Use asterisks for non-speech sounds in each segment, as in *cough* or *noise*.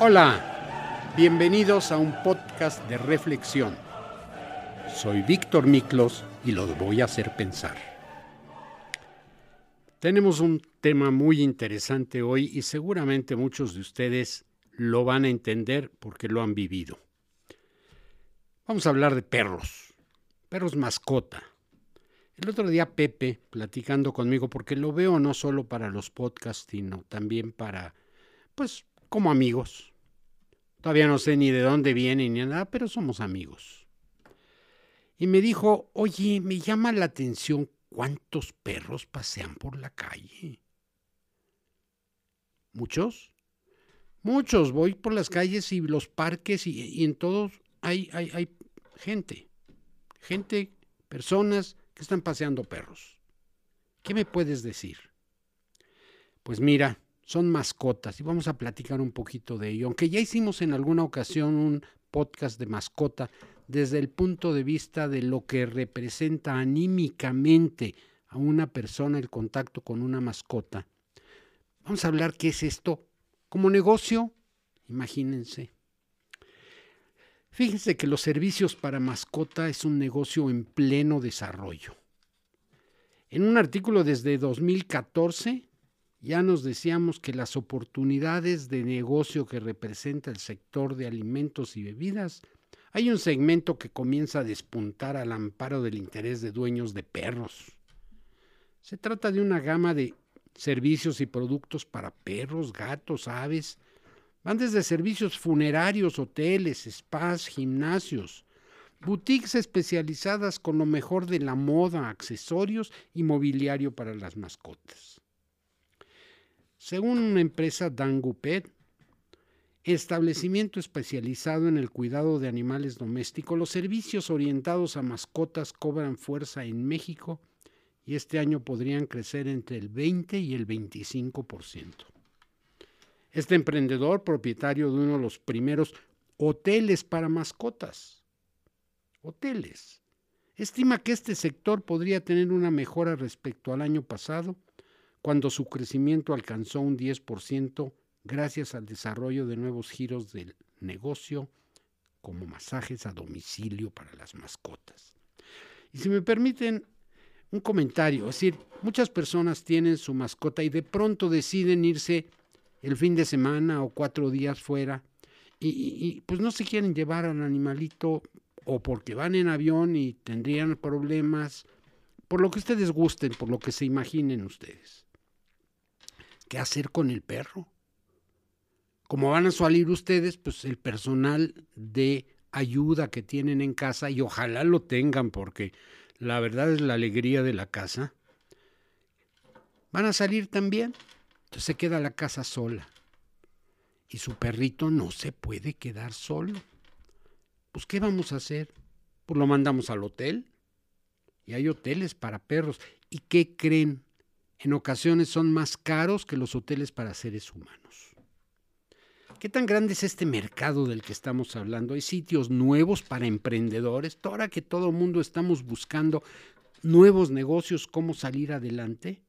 Hola, bienvenidos a un podcast de reflexión. Soy Víctor Miklos y los voy a hacer pensar. Tenemos un tema muy interesante hoy y seguramente muchos de ustedes lo van a entender porque lo han vivido. Vamos a hablar de perros, perros mascota. El otro día Pepe, platicando conmigo, porque lo veo no solo para los podcasts, sino también para, pues, como amigos. Todavía no sé ni de dónde viene ni nada, pero somos amigos. Y me dijo, oye, me llama la atención cuántos perros pasean por la calle. ¿Muchos? Muchos. Voy por las calles y los parques y, en todos hay, hay, hay gente. Gente, personas que están paseando perros. ¿Qué me puedes decir? Pues mira, son mascotas y vamos a platicar un poquito de ello. Aunque ya hicimos en alguna ocasión un podcast de mascota desde el punto de vista de lo que representa anímicamente a una persona el contacto con una mascota. Vamos a hablar qué es esto como negocio. Imagínense. Fíjense que los servicios para mascota es un negocio en pleno desarrollo. En un artículo desde 2014 ya nos decíamos que las oportunidades de negocio que representa el sector de alimentos y bebidas, hay un segmento que comienza a despuntar al amparo del interés de dueños de perros. Se trata de una gama de servicios y productos para perros, gatos, aves, Van desde servicios funerarios, hoteles, spas, gimnasios, boutiques especializadas con lo mejor de la moda, accesorios y mobiliario para las mascotas. Según una empresa Dangupet, establecimiento especializado en el cuidado de animales domésticos, los servicios orientados a mascotas cobran fuerza en México y este año podrían crecer entre el 20 y el 25%. Este emprendedor, propietario de uno de los primeros hoteles para mascotas, hoteles, estima que este sector podría tener una mejora respecto al año pasado, cuando su crecimiento alcanzó un 10% gracias al desarrollo de nuevos giros del negocio, como masajes a domicilio para las mascotas. Y si me permiten un comentario, es decir, muchas personas tienen su mascota y de pronto deciden irse el fin de semana o cuatro días fuera y, pues no se quieren llevar al animalito o porque van en avión y tendrían problemas, por lo que ustedes gusten, por lo que se imaginen ustedes. ¿Qué hacer con el perro? Como van a salir ustedes, pues el personal de ayuda que tienen en casa, y ojalá lo tengan porque la verdad es la alegría de la casa, van a salir también. Entonces se queda la casa sola. Y su perrito no se puede quedar solo. Pues ¿qué vamos a hacer? Pues lo mandamos al hotel. Y hay hoteles para perros. ¿Y qué creen? En ocasiones son más caros que los hoteles para seres humanos. ¿Qué tan grande es este mercado del que estamos hablando? Hay sitios nuevos para emprendedores. Ahora que todo el mundo estamos buscando nuevos negocios, cómo salir adelante.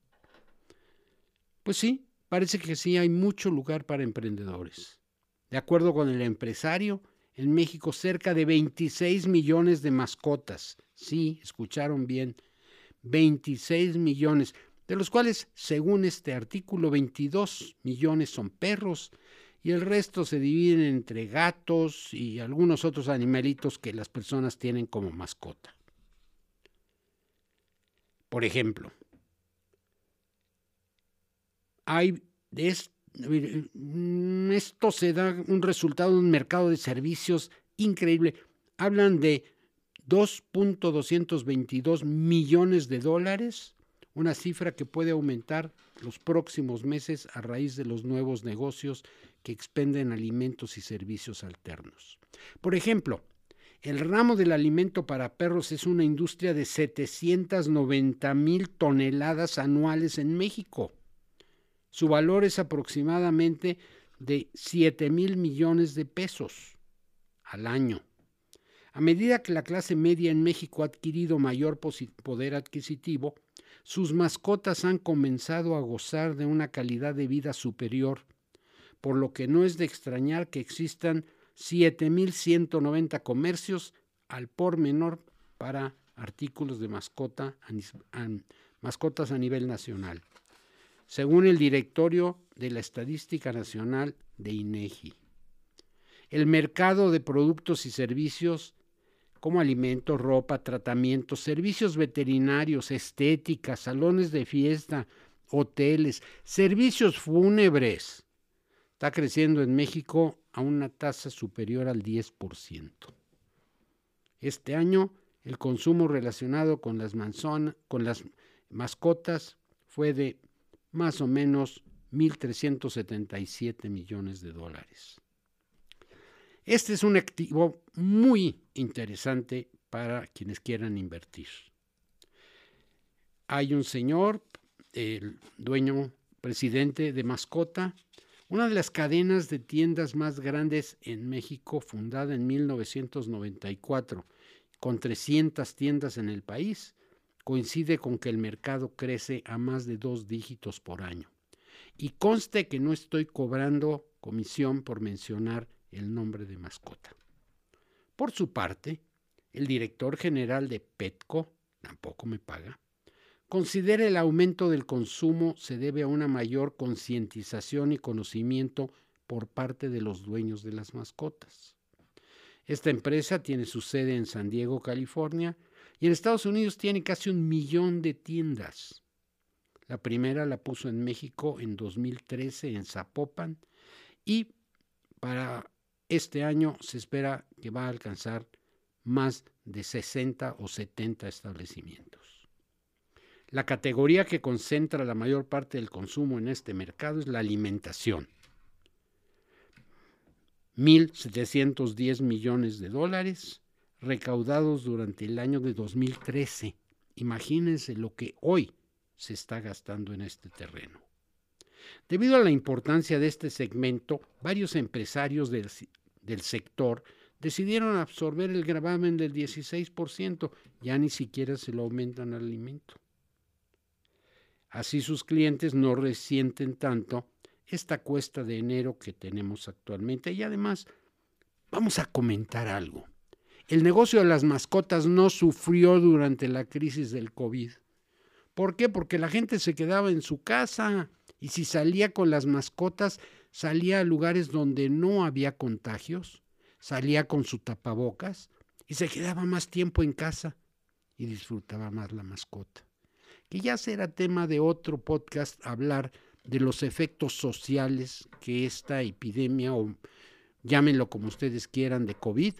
Pues sí, Parece que sí hay mucho lugar para emprendedores. De acuerdo con el empresario, en México cerca de 26 millones de mascotas. Sí, escucharon bien. 26 millones, de los cuales, según este artículo, 22 millones son perros y el resto se dividen entre gatos y algunos otros animalitos que las personas tienen como mascota. Por ejemplo, hay mm, esto se da un resultado de un mercado de servicios increíble. Hablan de 2.222 millones de dólares, una cifra que puede aumentar los próximos meses a raíz de los nuevos negocios que expenden alimentos y servicios alternos. Por ejemplo, el ramo del alimento para perros es una industria de 790 mil toneladas anuales en México. Su valor es aproximadamente de 7 mil millones de pesos al año. A medida que la clase media en México ha adquirido mayor poder adquisitivo, sus mascotas han comenzado a gozar de una calidad de vida superior, por lo que no es de extrañar que existan 7.190 comercios al por menor para artículos de mascota, mascotas a nivel nacional, según el directorio de la Estadística Nacional de INEGI. El mercado de productos y servicios como alimentos, ropa, tratamientos, servicios veterinarios, estética, salones de fiesta, hoteles, servicios fúnebres. Está creciendo en México a una tasa superior al 10%. Este año el consumo relacionado con las, con las mascotas fue de más o menos 1.377 millones de dólares. Este es un activo muy interesante para quienes quieran invertir. Hay un señor, el dueño, presidente de Mascota, una de las cadenas de tiendas más grandes en México, fundada en 1994, con 300 tiendas en el país, coincide con que el mercado crece a más de dos dígitos por año. Y conste que no estoy cobrando comisión por mencionar el nombre de mascota. Por su parte, el director general de Petco, tampoco me paga, considera el aumento del consumo se debe a una mayor concientización y conocimiento por parte de los dueños de las mascotas. Esta empresa tiene su sede en San Diego, California, y en Estados Unidos tiene casi un millón de tiendas. La primera la puso en México en 2013 en Zapopan y para este año se espera que va a alcanzar más de 60 o 70 establecimientos. La categoría que concentra la mayor parte del consumo en este mercado es la alimentación. 1.710 millones de dólares recaudados durante el año de 2013. Imagínense lo que hoy se está gastando en este terreno. Debido a la importancia de este segmento, varios empresarios del, del sector decidieron absorber el gravamen del 16%, ya ni siquiera se lo aumentan al alimento. Así sus clientes no resienten tanto esta cuesta de enero que tenemos actualmente. Y además, vamos a comentar algo. El negocio de las mascotas no sufrió durante la crisis del COVID. ¿Por qué? Porque la gente se quedaba en su casa y si salía con las mascotas salía a lugares donde no había contagios, salía con su tapabocas y se quedaba más tiempo en casa y disfrutaba más la mascota. Que ya será tema de otro podcast hablar de los efectos sociales que esta epidemia, o llámenlo como ustedes quieran, de COVID,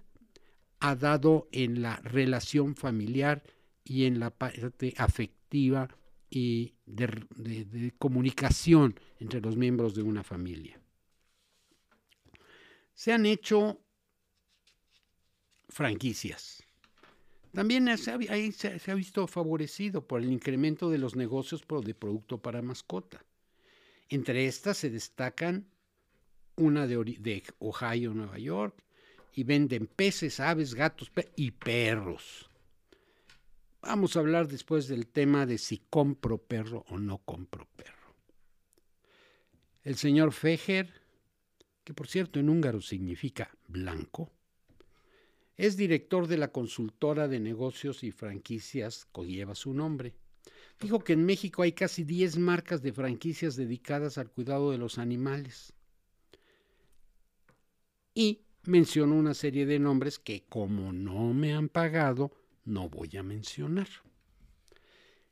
ha dado en la relación familiar y en la parte afectiva y de, comunicación entre los miembros de una familia. Se han hecho franquicias. También se ha, visto favorecido por el incremento de los negocios de producto para mascota. Entre estas se destacan una de, de Ohio, Nueva York, y venden peces, aves, gatos y perros. Vamos a hablar después del tema de si compro perro o no compro perro. El señor Fejer, que por cierto en húngaro significa blanco, es director de la consultora de negocios y franquicias que lleva su nombre. Dijo que en México hay casi 10 marcas de franquicias dedicadas al cuidado de los animales. Y mencionó una serie de nombres que como no me han pagado, no voy a mencionar.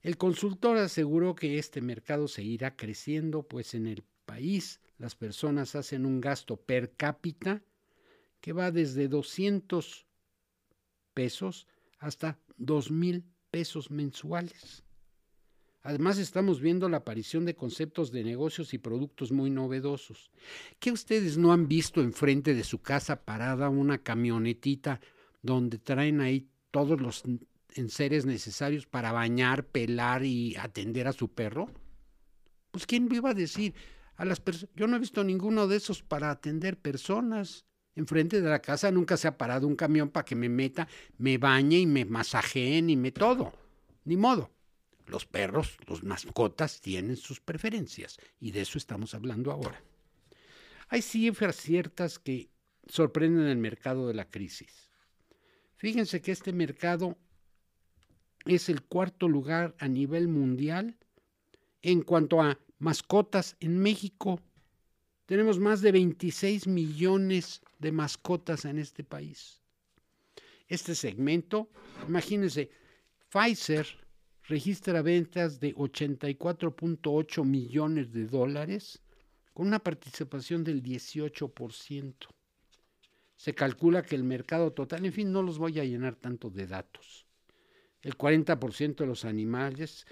El consultor aseguró que este mercado seguirá creciendo, pues en el país las personas hacen un gasto per cápita que va desde 200 pesos hasta 2 mil pesos mensuales. Además estamos viendo la aparición de conceptos de negocios y productos muy novedosos. ¿Qué ustedes no han visto enfrente de su casa parada una camionetita donde traen ahí todos los enseres necesarios para bañar, pelar y atender a su perro? Pues quién me iba a decir a las personas, yo no he visto ninguno de esos para atender personas. Enfrente de la casa nunca se ha parado un camión para que me meta, me bañe y me masajeen y me todo. Ni modo. Los perros, los mascotas tienen sus preferencias y de eso estamos hablando ahora. Hay cifras ciertas que sorprenden el mercado de la crisis. Fíjense que este mercado es el cuarto lugar a nivel mundial en cuanto a mascotas en México. Tenemos más de 26 millones de mascotas en este país. Este segmento, imagínense, Pfizer registra ventas de 84.8 millones de dólares con una participación del 18%. Se calcula que el mercado total, en fin, no los voy a llenar tanto de datos. El 40% de los animales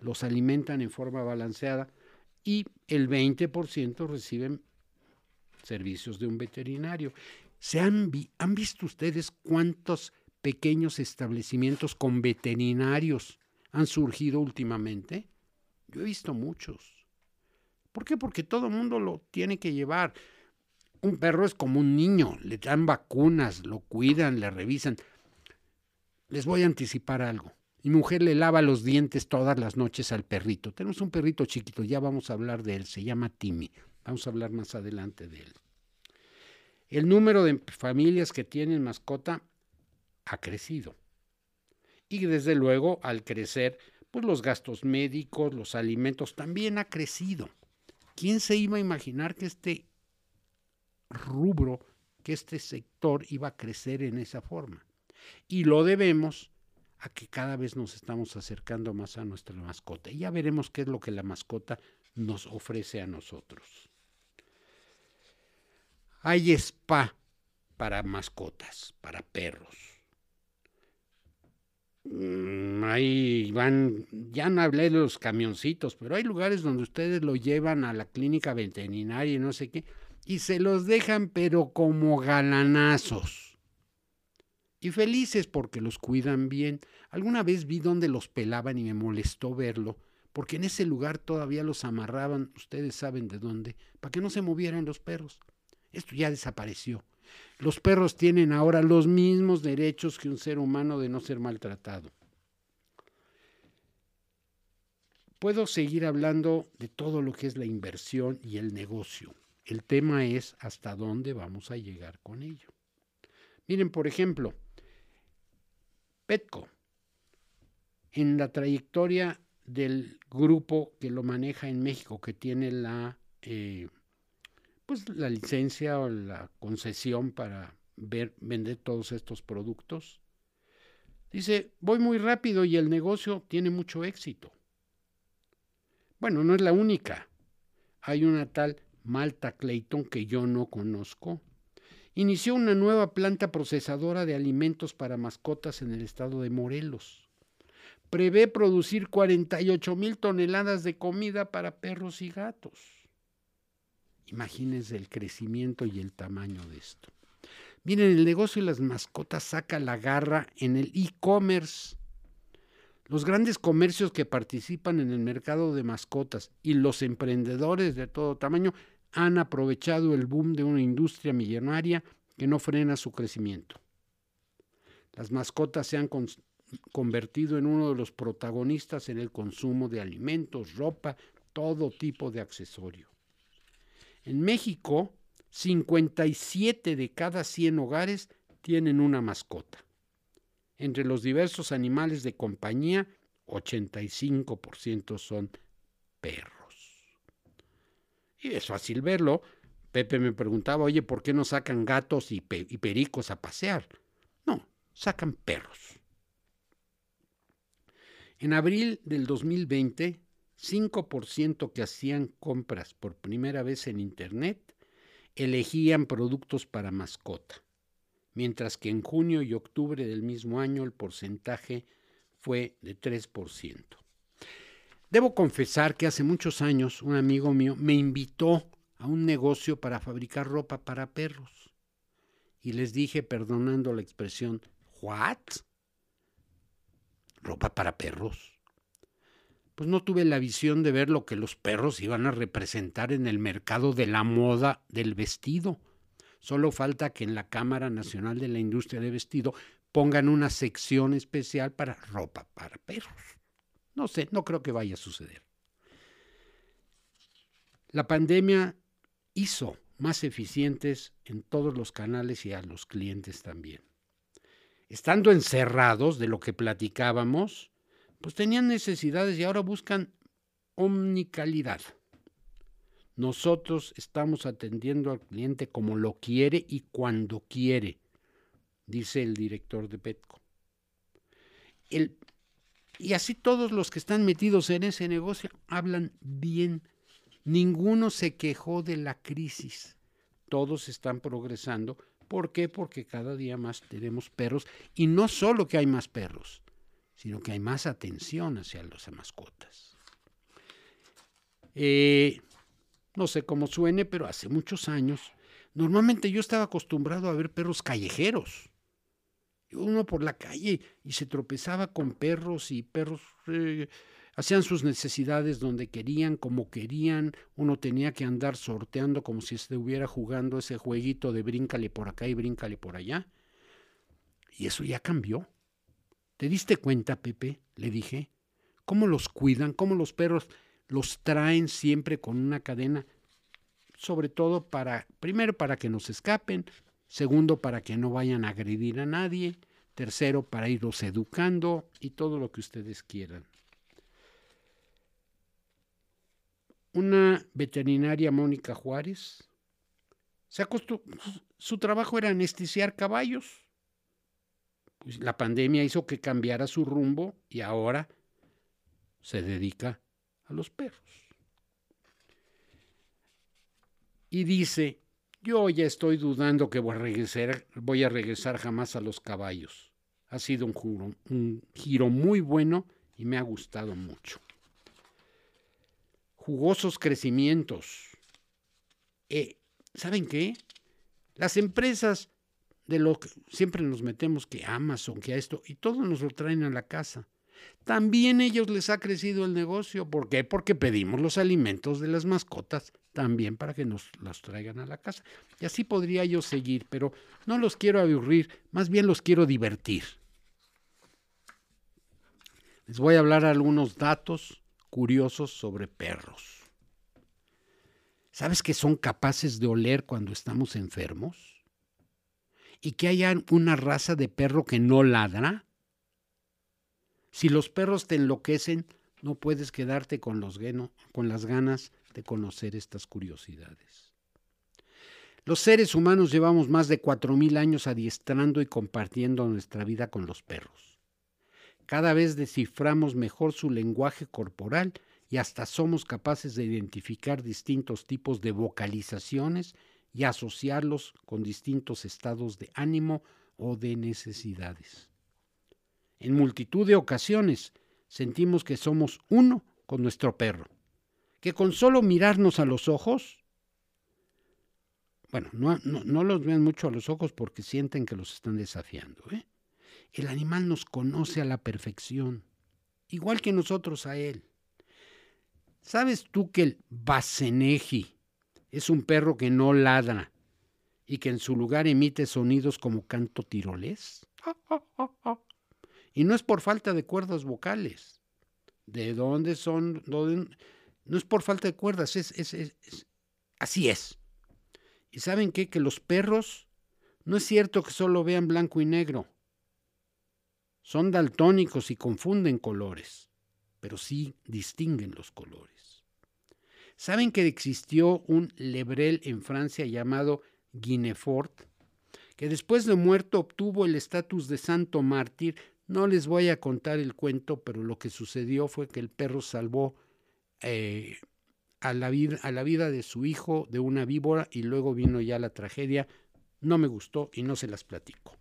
los alimentan en forma balanceada y el 20% reciben servicios de un veterinario. ¿Se han, han visto ustedes cuántos pequeños establecimientos con veterinarios han surgido últimamente? Yo he visto muchos. ¿Por qué? Porque todo el mundo lo tiene que llevar. Un perro es como un niño, le dan vacunas, lo cuidan, le revisan. Les voy a anticipar algo. Mi mujer le lava los dientes todas las noches al perrito. Tenemos un perrito chiquito, ya vamos a hablar de él, se llama Timmy. Vamos a hablar más adelante de él. El número de familias que tienen mascota ha crecido. Y desde luego, al crecer, pues los gastos médicos, los alimentos también ha crecido. ¿Quién se iba a imaginar que este rubro, que este sector iba a crecer en esa forma? Y lo debemos a que cada vez nos estamos acercando más a nuestra mascota. Y ya veremos qué es lo que la mascota nos ofrece a nosotros. Hay spa para mascotas, para perros Mm, ahí van, ya no hablé de los camioncitos, pero hay lugares donde ustedes lo llevan a la clínica veterinaria y no sé qué, y se los dejan pero como galanazos. Y felices porque los cuidan bien. Alguna vez vi donde los pelaban y me molestó verlo, porque en ese lugar todavía los amarraban, ustedes saben de dónde, para que no se movieran los perros. Esto ya desapareció. Los perros tienen ahora los mismos derechos que un ser humano de no ser maltratado. Puedo seguir hablando de todo lo que es la inversión y el negocio. El tema es hasta dónde vamos a llegar con ello. Miren, por ejemplo, Petco, en la trayectoria del grupo que lo maneja en México, que tiene la eh, pues la licencia o la concesión para vender todos estos productos. Dice, voy muy rápido y el negocio tiene mucho éxito. Bueno, no es la única. Hay una tal Malta Clayton que yo no conozco. Inició una nueva planta procesadora de alimentos para mascotas en el estado de Morelos. Prevé producir 48 mil toneladas de comida para perros y gatos. Imagínense el crecimiento y el tamaño de esto. Miren, el negocio de las mascotas saca la garra en el e-commerce. Los grandes comercios que participan en el mercado de mascotas y los emprendedores de todo tamaño han aprovechado el boom de una industria millonaria que no frena su crecimiento. Las mascotas se han convertido en uno de los protagonistas en el consumo de alimentos, ropa, todo tipo de accesorios. En México, 57 de cada 100 hogares tienen una mascota. Entre los diversos animales de compañía, 85% son perros. Y es fácil verlo. Pepe me preguntaba, oye, ¿por qué no sacan gatos y, pericos a pasear? No, sacan perros. En abril del 2020, 5% que hacían compras por primera vez en Internet elegían productos para mascota, mientras que en junio y octubre del mismo año el porcentaje fue de 3%. Debo confesar que hace muchos años un amigo mío me invitó a un negocio para fabricar ropa para perros. Y les dije, perdonando la expresión, ¿what? ¿Ropa para perros? pues no tuve la visión de ver lo que los perros iban a representar en el mercado de la moda del vestido. Solo falta que en la Cámara Nacional de la Industria de Vestido pongan una sección especial para ropa para perros. No sé, no creo que vaya a suceder. La pandemia hizo más eficientes en todos los canales y a los clientes también. Estando encerrados de lo que platicábamos, pues tenían necesidades y ahora buscan omnicalidad. Nosotros estamos atendiendo al cliente como lo quiere y cuando quiere, dice el director de Petco. y así todos los que están metidos en ese negocio hablan bien. Ninguno se quejó de la crisis. Todos están progresando. ¿Por qué? Porque cada día más tenemos perros. Y no solo que hay más perros, sino que hay más atención hacia las mascotas. Eh, no sé cómo suene, pero hace muchos años, normalmente yo estaba acostumbrado a ver perros callejeros. Uno por la calle y se tropezaba con perros y perros eh, hacían sus necesidades donde querían, como querían. Uno tenía que andar sorteando como si estuviera jugando ese jueguito de bríncale por acá y bríncale por allá. Y eso ya cambió. ¿Te diste cuenta, Pepe? Le dije. ¿Cómo los cuidan? ¿Cómo los perros los traen siempre con una cadena, sobre todo para, primero para que no se escapen, segundo para que no vayan a agredir a nadie, tercero para irlos educando y todo lo que ustedes quieran. Una veterinaria, Mónica Juárez, se su trabajo era anestesiar caballos. Pues la pandemia hizo que cambiara su rumbo y ahora se dedica a los perros. Y dice, yo ya estoy dudando que voy a regresar, voy a regresar jamás a los caballos. Ha sido un, giro muy bueno y me ha gustado mucho. Jugosos crecimientos. Eh, ¿Saben qué? Las empresas de lo que siempre nos metemos que Amazon, que a esto, y todo nos lo traen a la casa. También ellos les ha crecido el negocio. ¿Por qué? Porque pedimos los alimentos de las mascotas también para que nos los traigan a la casa. Y así podría yo seguir, pero no los quiero aburrir, más bien los quiero divertir. Les voy a hablar algunos datos curiosos sobre perros. ¿Sabes que son capaces de oler cuando estamos enfermos? ¿Y que haya una raza de perro que no ladra? Si los perros te enloquecen, no puedes quedarte con, las ganas de conocer estas curiosidades. Los seres humanos llevamos más de cuatro mil años adiestrando y compartiendo nuestra vida con los perros. Cada vez desciframos mejor su lenguaje corporal y hasta somos capaces de identificar distintos tipos de vocalizaciones y asociarlos con distintos estados de ánimo o de necesidades. En multitud de ocasiones sentimos que somos uno con nuestro perro, que con solo mirarnos a los ojos, bueno, no, no, los ven mucho a los ojos porque sienten que los están desafiando. ¿eh? El animal nos conoce a la perfección, igual que nosotros a él. ¿Sabes tú que el Baseneji es un perro que no ladra y que en su lugar emite sonidos como canto tirolés? Y no es por falta de cuerdas vocales. ¿De dónde son? No es por falta de cuerdas, es, es, así es. ¿Y saben qué? Que los perros no es cierto que solo vean blanco y negro. Son daltónicos y confunden colores, pero sí distinguen los colores. ¿Saben que existió un lebrel en Francia llamado Guinefort, que después de muerto obtuvo el estatus de santo mártir no les voy a contar el cuento, pero lo que sucedió fue que el perro salvó eh, a, la vida, a la vida de su hijo de una víbora y luego vino ya la tragedia. No me gustó y no se las platico.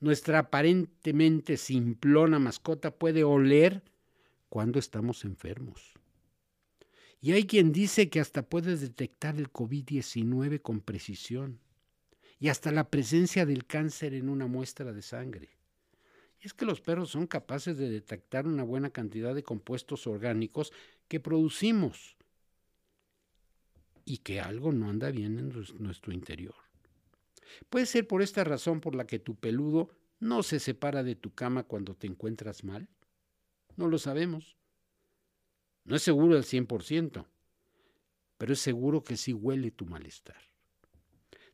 Nuestra aparentemente simplona mascota puede oler cuando estamos enfermos. Y hay quien dice que hasta puede detectar el COVID-19 con precisión y hasta la presencia del cáncer en una muestra de sangre es que los perros son capaces de detectar una buena cantidad de compuestos orgánicos que producimos y que algo no anda bien en nuestro interior. Puede ser por esta razón por la que tu peludo no se separa de tu cama cuando te encuentras mal. No lo sabemos. No es seguro al 100%. pero es seguro que sí huele tu malestar.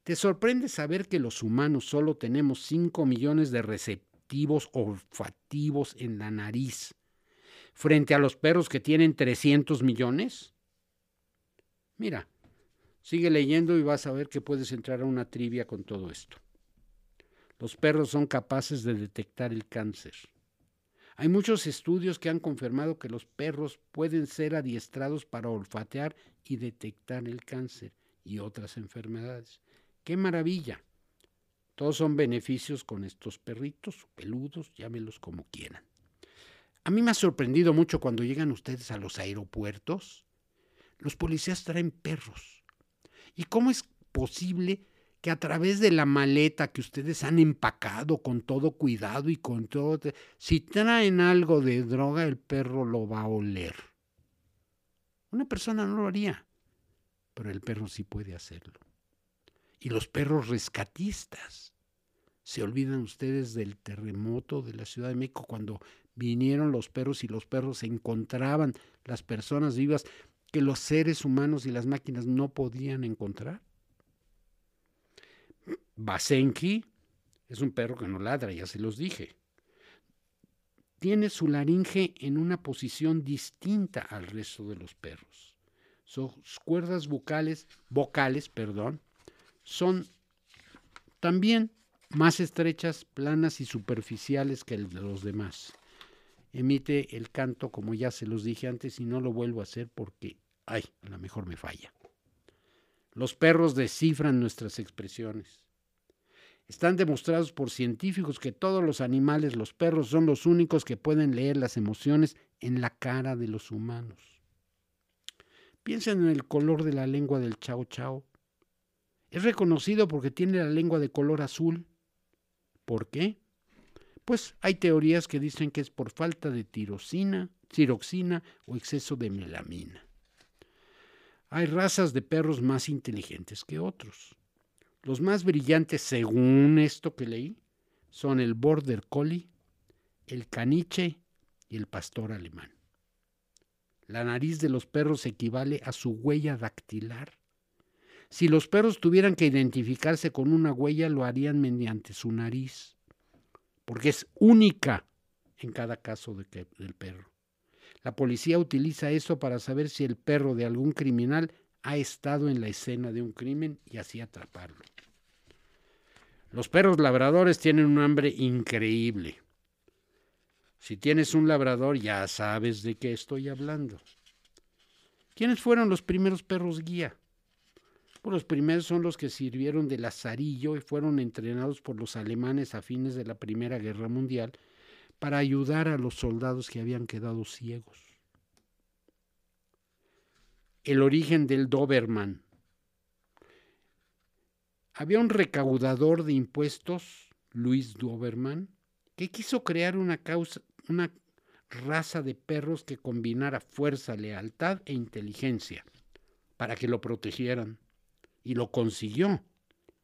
Te sorprende saber que los humanos solo tenemos 5 millones de receptivos olfativos en la nariz, frente a los perros que tienen 300 millones. Mira, sigue leyendo y vas a ver que puedes entrar a una trivia con todo esto. Los perros son capaces de detectar el cáncer. Hay muchos estudios que han confirmado que los perros pueden ser adiestrados para olfatear y detectar el cáncer y otras enfermedades. ¡Qué maravilla! Todos son beneficios con estos perritos, peludos, llámelos como quieran. A mí me ha sorprendido mucho cuando llegan ustedes a los aeropuertos. Los policías traen perros. ¿Y cómo es posible que a través de la maleta que ustedes han empacado con todo cuidado y con todo, si traen algo de droga, el perro lo va a oler? Una persona no lo haría, pero el perro sí puede hacerlo y los perros rescatistas. Se olvidan ustedes del terremoto de la Ciudad de México cuando vinieron los perros y los perros encontraban las personas vivas que los seres humanos y las máquinas no podían encontrar. Basenki es un perro que no ladra, ya se los dije. Tiene su laringe en una posición distinta al resto de los perros. Sus cuerdas vocales, vocales, perdón, son también más estrechas, planas y superficiales que los demás. Emite el canto, como ya se los dije antes, y no lo vuelvo a hacer porque, ay, a lo mejor me falla. Los perros descifran nuestras expresiones. Están demostrados por científicos que todos los animales, los perros, son los únicos que pueden leer las emociones en la cara de los humanos. Piensen en el color de la lengua del chao chao. Es reconocido porque tiene la lengua de color azul. ¿Por qué? Pues hay teorías que dicen que es por falta de tirosina, tiroxina o exceso de melamina. Hay razas de perros más inteligentes que otros. Los más brillantes, según esto que leí, son el Border Collie, el caniche y el pastor alemán. La nariz de los perros equivale a su huella dactilar si los perros tuvieran que identificarse con una huella, lo harían mediante su nariz, porque es única en cada caso del perro. La policía utiliza eso para saber si el perro de algún criminal ha estado en la escena de un crimen y así atraparlo. Los perros labradores tienen un hambre increíble. Si tienes un labrador ya sabes de qué estoy hablando. ¿Quiénes fueron los primeros perros guía? Los primeros son los que sirvieron de lazarillo y fueron entrenados por los alemanes a fines de la Primera Guerra Mundial para ayudar a los soldados que habían quedado ciegos. El origen del Doberman. Había un recaudador de impuestos, Luis Doberman, que quiso crear una, causa, una raza de perros que combinara fuerza, lealtad e inteligencia para que lo protegieran y lo consiguió.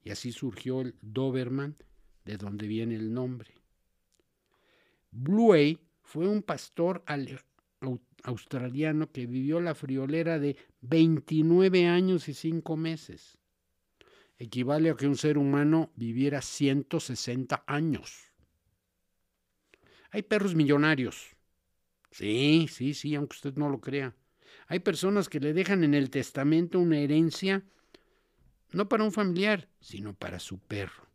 Y así surgió el Doberman, de donde viene el nombre. Bluey fue un pastor australiano que vivió la friolera de 29 años y 5 meses. Equivale a que un ser humano viviera 160 años. Hay perros millonarios. Sí, sí, sí, aunque usted no lo crea. Hay personas que le dejan en el testamento una herencia no para un familiar, sino para su perro.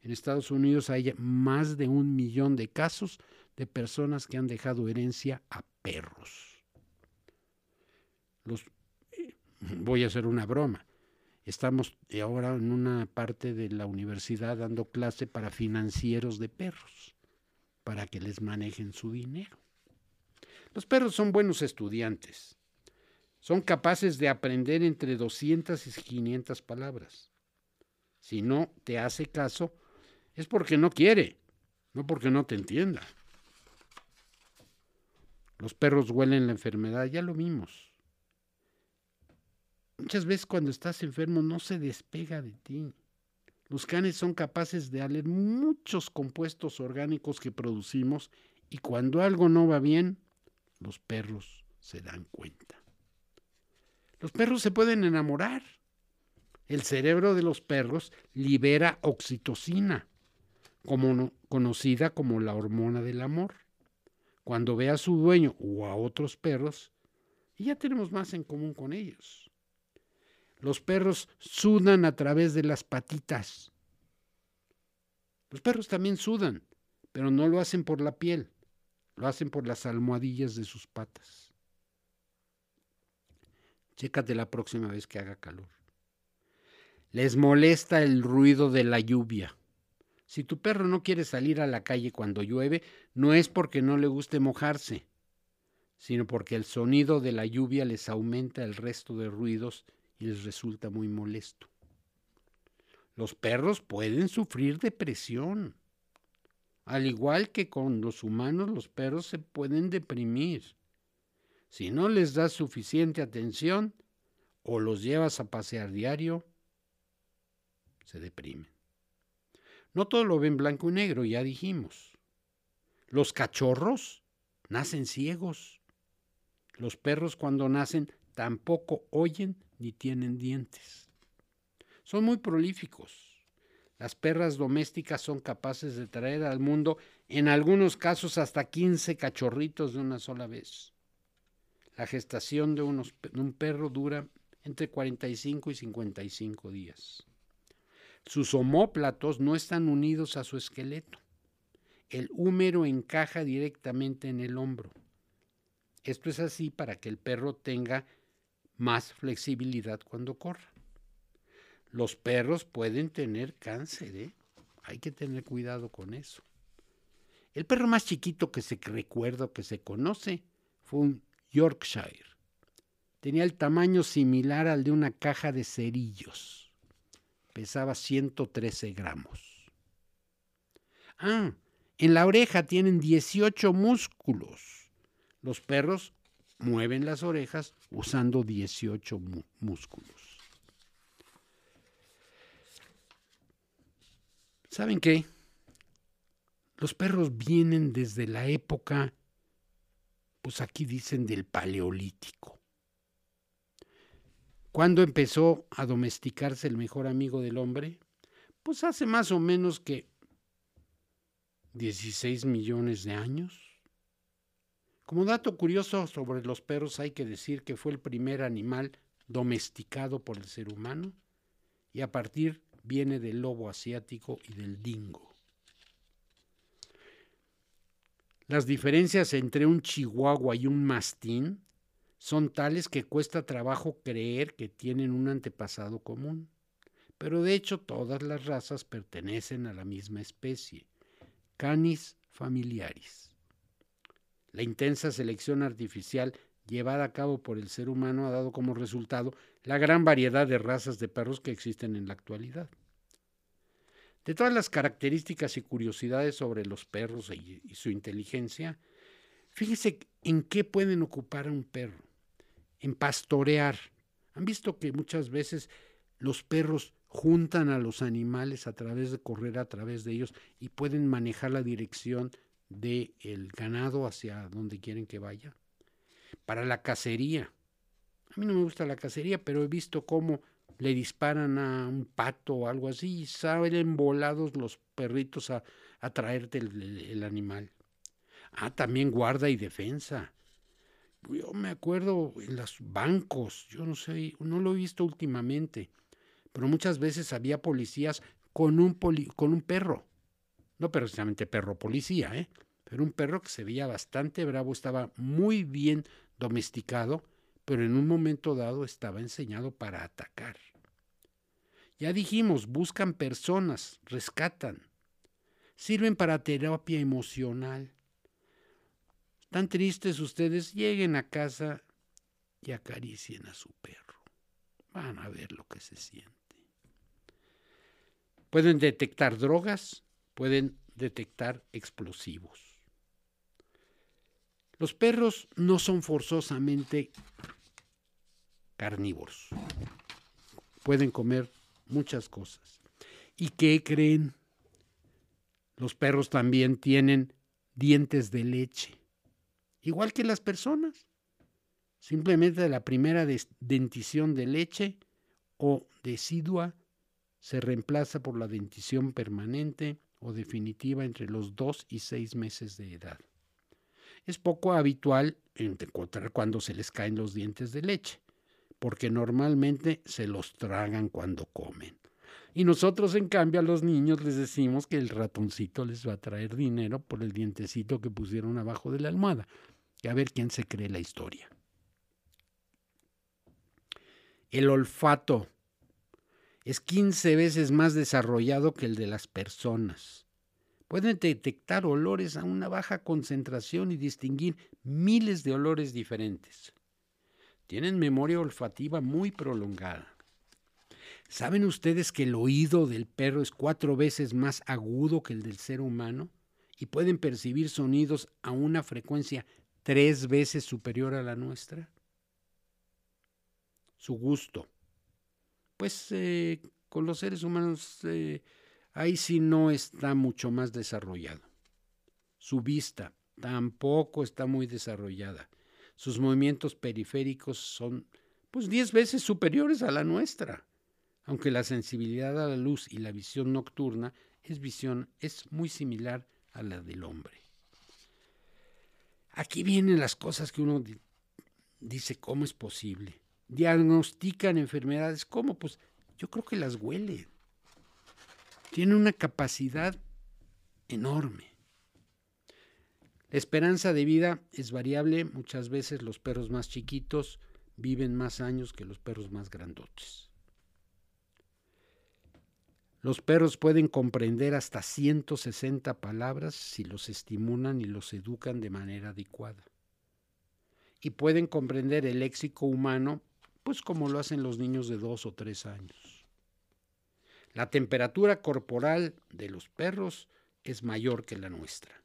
En Estados Unidos hay más de un millón de casos de personas que han dejado herencia a perros. Los, eh, voy a hacer una broma. Estamos ahora en una parte de la universidad dando clase para financieros de perros, para que les manejen su dinero. Los perros son buenos estudiantes. Son capaces de aprender entre 200 y 500 palabras. Si no te hace caso, es porque no quiere, no porque no te entienda. Los perros huelen la enfermedad, ya lo vimos. Muchas veces cuando estás enfermo no se despega de ti. Los canes son capaces de oler muchos compuestos orgánicos que producimos y cuando algo no va bien, los perros se dan cuenta. Los perros se pueden enamorar. El cerebro de los perros libera oxitocina, conocida como la hormona del amor. Cuando ve a su dueño o a otros perros, y ya tenemos más en común con ellos. Los perros sudan a través de las patitas. Los perros también sudan, pero no lo hacen por la piel, lo hacen por las almohadillas de sus patas. Chécate la próxima vez que haga calor. Les molesta el ruido de la lluvia. Si tu perro no quiere salir a la calle cuando llueve, no es porque no le guste mojarse, sino porque el sonido de la lluvia les aumenta el resto de ruidos y les resulta muy molesto. Los perros pueden sufrir depresión. Al igual que con los humanos, los perros se pueden deprimir. Si no les das suficiente atención o los llevas a pasear diario, se deprimen. No todo lo ven blanco y negro, ya dijimos. Los cachorros nacen ciegos. Los perros cuando nacen tampoco oyen ni tienen dientes. Son muy prolíficos. Las perras domésticas son capaces de traer al mundo, en algunos casos, hasta 15 cachorritos de una sola vez. La gestación de, un perro dura entre 45 y 55 días. Sus omóplatos no están unidos a su esqueleto. El húmero encaja directamente en el hombro. Esto es así para que el perro tenga más flexibilidad cuando corra. Los perros pueden tener cáncer, ¿eh? hay que tener cuidado con eso. El perro más chiquito que se recuerda que se conoce fue un Yorkshire. Tenía el tamaño similar al de una caja de cerillos. Pesaba 113 gramos. Ah, en la oreja tienen 18 músculos los perros mueven las orejas usando 18 músculos. ¿Saben qué? Los perros vienen desde la época, pues aquí dicen del Paleolítico. ¿Cuándo empezó a domesticarse el mejor amigo del hombre? Pues hace más o menos que 16 millones de años. Como dato curioso sobre los perros hay que decir que fue el primer animal domesticado por el ser humano y a partir viene del lobo asiático y del dingo. Las diferencias entre un chihuahua y un mastín son tales que cuesta trabajo creer que tienen un antepasado común. Pero de hecho todas las razas pertenecen a la misma especie, Canis familiaris. La intensa selección artificial llevada a cabo por el ser humano ha dado como resultado la gran variedad de razas de perros que existen en la actualidad. De todas las características y curiosidades sobre los perros y, su inteligencia, fíjese en qué pueden ocupar a un perro. En pastorear. Han visto que muchas veces los perros juntan a los animales a través de correr a través de ellos y pueden manejar la dirección del el ganado hacia donde quieren que vaya. Para la cacería. A mí no me gusta la cacería, pero he visto cómo le disparan a un pato o algo así y salen volados los perritos a, a traerte el, animal. Ah, también guarda y defensa. Yo me acuerdo en los bancos, yo no sé, no lo he visto últimamente, pero muchas veces había policías con un, con un perro no precisamente perro policía, ¿eh? pero un perro que se veía bastante bravo, estaba muy bien domesticado, pero en un momento dado estaba enseñado para atacar. Ya dijimos, buscan personas, rescatan, sirven para terapia emocional. Están tristes ustedes, lleguen a casa y acaricien a su perro. Van a ver lo que se siente. Pueden detectar drogas, pueden detectar explosivos. Los perros no son forzosamente carnívoros. Pueden comer muchas cosas. ¿Y qué creen? Los perros también tienen dientes de leche, igual que las personas. simplemente la primera dentición de leche o decidua se reemplaza por la dentición permanente o definitiva entre los dos y seis meses de edad. Es poco habitual encontrar cuando se les caen los dientes de leche, porque normalmente se los tragan cuando comen. Y nosotros, en cambio, a los niños les decimos que el ratoncito les va a traer dinero por el dientecito que pusieron abajo de la almohada. Y a ver quién se cree la historia. El olfato es 15 veces más desarrollado que el de las personas. Pueden detectar olores a una baja concentración y distinguir miles de olores diferentes. Tienen memoria olfativa muy prolongada. ¿Saben ustedes que el oído del perro es cuatro veces más agudo que el del ser humano? Y pueden percibir sonidos a una frecuencia tres veces superior a la nuestra. Su gusto pues eh, con los seres humanos eh, ahí sí no está mucho más desarrollado. Su vista tampoco está muy desarrollada. Sus movimientos periféricos son pues diez veces superiores a la nuestra, aunque la sensibilidad a la luz y la visión nocturna es visión es muy similar a la del hombre. Aquí vienen las cosas que uno dice, ¿cómo es posible? diagnostican enfermedades. ¿Cómo? Pues yo creo que las huele. Tiene una capacidad enorme. La esperanza de vida es variable. Muchas veces los perros más chiquitos viven más años que los perros más grandotes. Los perros pueden comprender hasta 160 palabras si los estimulan y los educan de manera adecuada. Y pueden comprender el léxico humano pues como lo hacen los niños de dos o tres años. La temperatura corporal de los perros es mayor que la nuestra.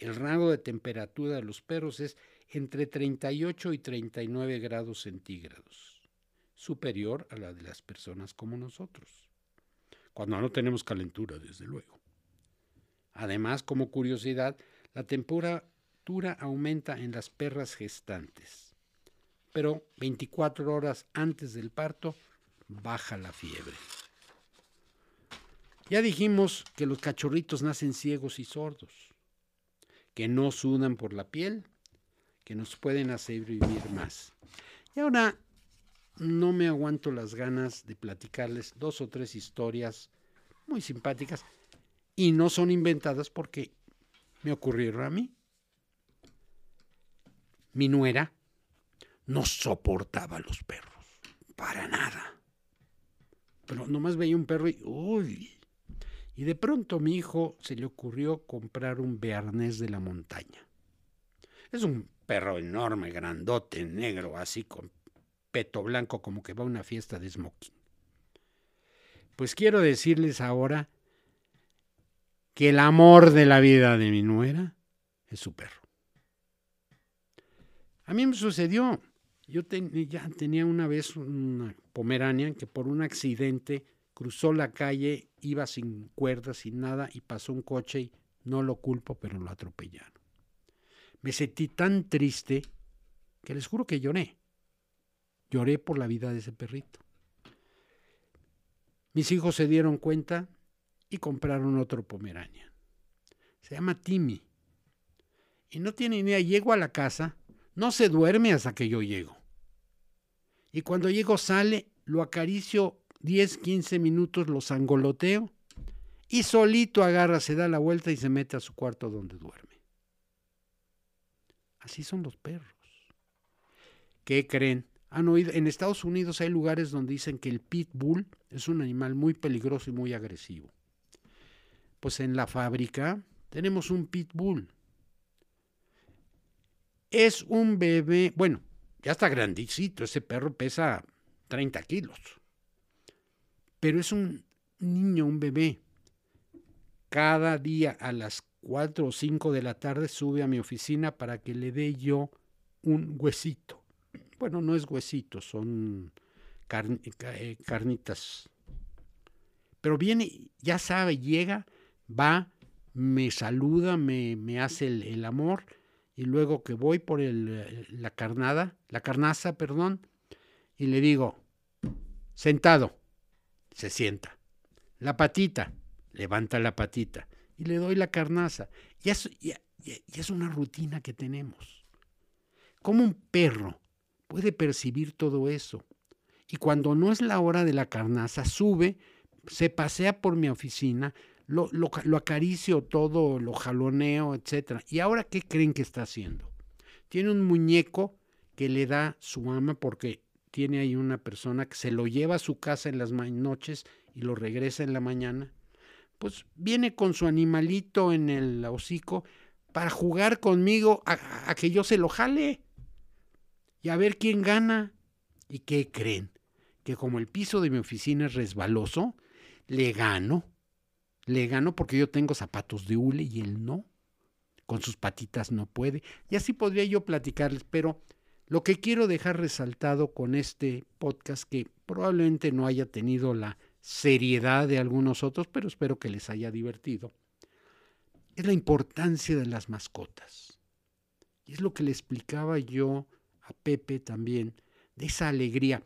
El rango de temperatura de los perros es entre 38 y 39 grados centígrados, superior a la de las personas como nosotros, cuando no tenemos calentura, desde luego. Además, como curiosidad, la temperatura aumenta en las perras gestantes pero 24 horas antes del parto baja la fiebre. Ya dijimos que los cachorritos nacen ciegos y sordos, que no sudan por la piel, que nos pueden hacer vivir más. Y ahora no me aguanto las ganas de platicarles dos o tres historias muy simpáticas y no son inventadas porque me ocurrieron a mí. Mi nuera, no soportaba a los perros, para nada. Pero nomás veía un perro y, uy. Y de pronto a mi hijo se le ocurrió comprar un bearnés de la montaña. Es un perro enorme, grandote, negro, así con peto blanco, como que va a una fiesta de smoking. Pues quiero decirles ahora que el amor de la vida de mi nuera es su perro. A mí me sucedió. Yo ya tenía una vez una Pomerania que por un accidente cruzó la calle, iba sin cuerdas, sin nada, y pasó un coche y no lo culpo, pero lo atropellaron. Me sentí tan triste que les juro que lloré. Lloré por la vida de ese perrito. Mis hijos se dieron cuenta y compraron otro Pomerania. Se llama Timmy. Y no tiene idea, llego a la casa, no se duerme hasta que yo llego. Y cuando llego sale, lo acaricio 10, 15 minutos, lo sangoloteo y solito agarra, se da la vuelta y se mete a su cuarto donde duerme. Así son los perros. ¿Qué creen? Han oído, en Estados Unidos hay lugares donde dicen que el pitbull es un animal muy peligroso y muy agresivo. Pues en la fábrica tenemos un pitbull. Es un bebé, bueno, ya está grandicito, ese perro pesa 30 kilos. Pero es un niño, un bebé. Cada día a las 4 o 5 de la tarde sube a mi oficina para que le dé yo un huesito. Bueno, no es huesito, son eh, carnitas. Pero viene, ya sabe, llega, va, me saluda, me, hace el amor y luego que voy por la carnada, la carnaza, perdón, y le digo, sentado, se sienta. La patita, levanta la patita y le doy la carnaza. Y es, y es una rutina que tenemos. ¿Cómo un perro puede percibir todo eso? Y cuando no es la hora de la carnaza, sube, se pasea por mi oficina, lo, lo, acaricio todo, lo jaloneo, etc. ¿Y ahora qué creen que está haciendo? Tiene un muñeco que le da su ama porque tiene ahí una persona que se lo lleva a su casa en las noches y lo regresa en la mañana. Pues viene con su animalito en el hocico para jugar conmigo a, a que yo se lo jale y a ver quién gana. ¿Y qué creen? Que como el piso de mi oficina es resbaloso, le gano le gano porque yo tengo zapatos de hule y él no. Con sus patitas no puede. Y así podría yo platicarles, pero lo que quiero dejar resaltado con este podcast, que probablemente no haya tenido la seriedad de algunos otros, pero espero que les haya divertido, es la importancia de las mascotas. Y es lo que le explicaba yo a Pepe también, de esa alegría.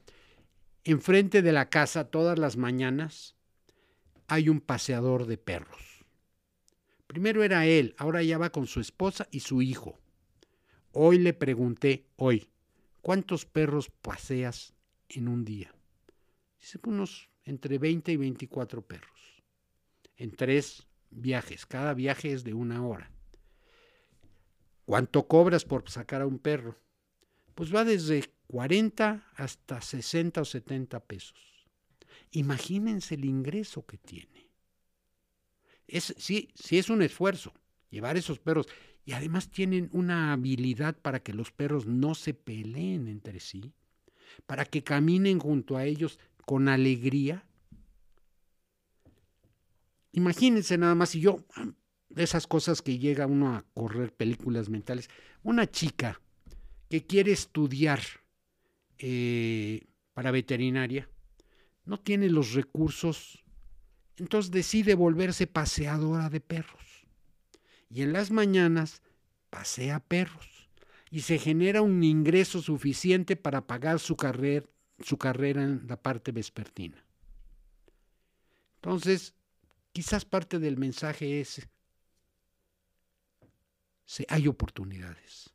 Enfrente de la casa todas las mañanas hay un paseador de perros. Primero era él, ahora ya va con su esposa y su hijo. Hoy le pregunté, hoy, ¿cuántos perros paseas en un día? Dice, unos entre 20 y 24 perros. En tres viajes, cada viaje es de una hora. ¿Cuánto cobras por sacar a un perro? Pues va desde 40 hasta 60 o 70 pesos. Imagínense el ingreso que tiene. Es, sí, sí es un esfuerzo llevar esos perros. Y además tienen una habilidad para que los perros no se peleen entre sí, para que caminen junto a ellos con alegría. Imagínense nada más, y yo, de esas cosas que llega uno a correr películas mentales, una chica que quiere estudiar eh, para veterinaria, no tiene los recursos, entonces decide volverse paseadora de perros. Y en las mañanas pasea perros y se genera un ingreso suficiente para pagar su, su carrera en la parte vespertina. Entonces, quizás parte del mensaje es, hay oportunidades.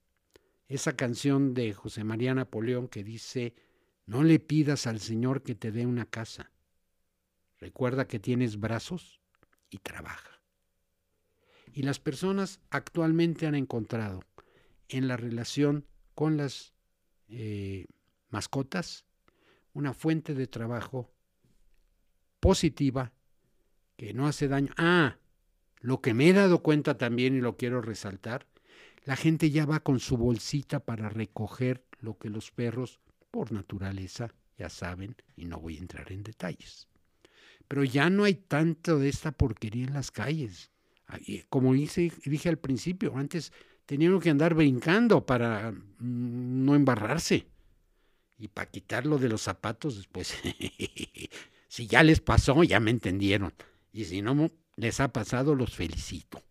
Esa canción de José María Napoleón que dice, no le pidas al Señor que te dé una casa. Recuerda que tienes brazos y trabaja. Y las personas actualmente han encontrado en la relación con las eh, mascotas una fuente de trabajo positiva que no hace daño. Ah, lo que me he dado cuenta también y lo quiero resaltar, la gente ya va con su bolsita para recoger lo que los perros por naturaleza, ya saben, y no voy a entrar en detalles. Pero ya no hay tanto de esta porquería en las calles. Como dije, al principio, antes tenían que andar brincando para mm, no embarrarse. Y para quitarlo de los zapatos después, *laughs* si ya les pasó, ya me entendieron. Y si no les ha pasado, los felicito.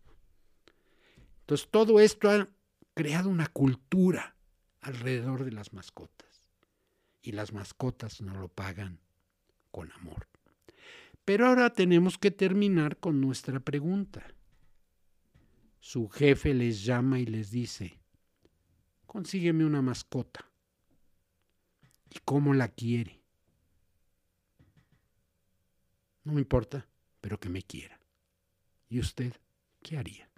Entonces todo esto ha creado una cultura alrededor de las mascotas y las mascotas no lo pagan con amor. Pero ahora tenemos que terminar con nuestra pregunta. Su jefe les llama y les dice, consígueme una mascota. ¿Y cómo la quiere? No me importa, pero que me quiera. ¿Y usted qué haría?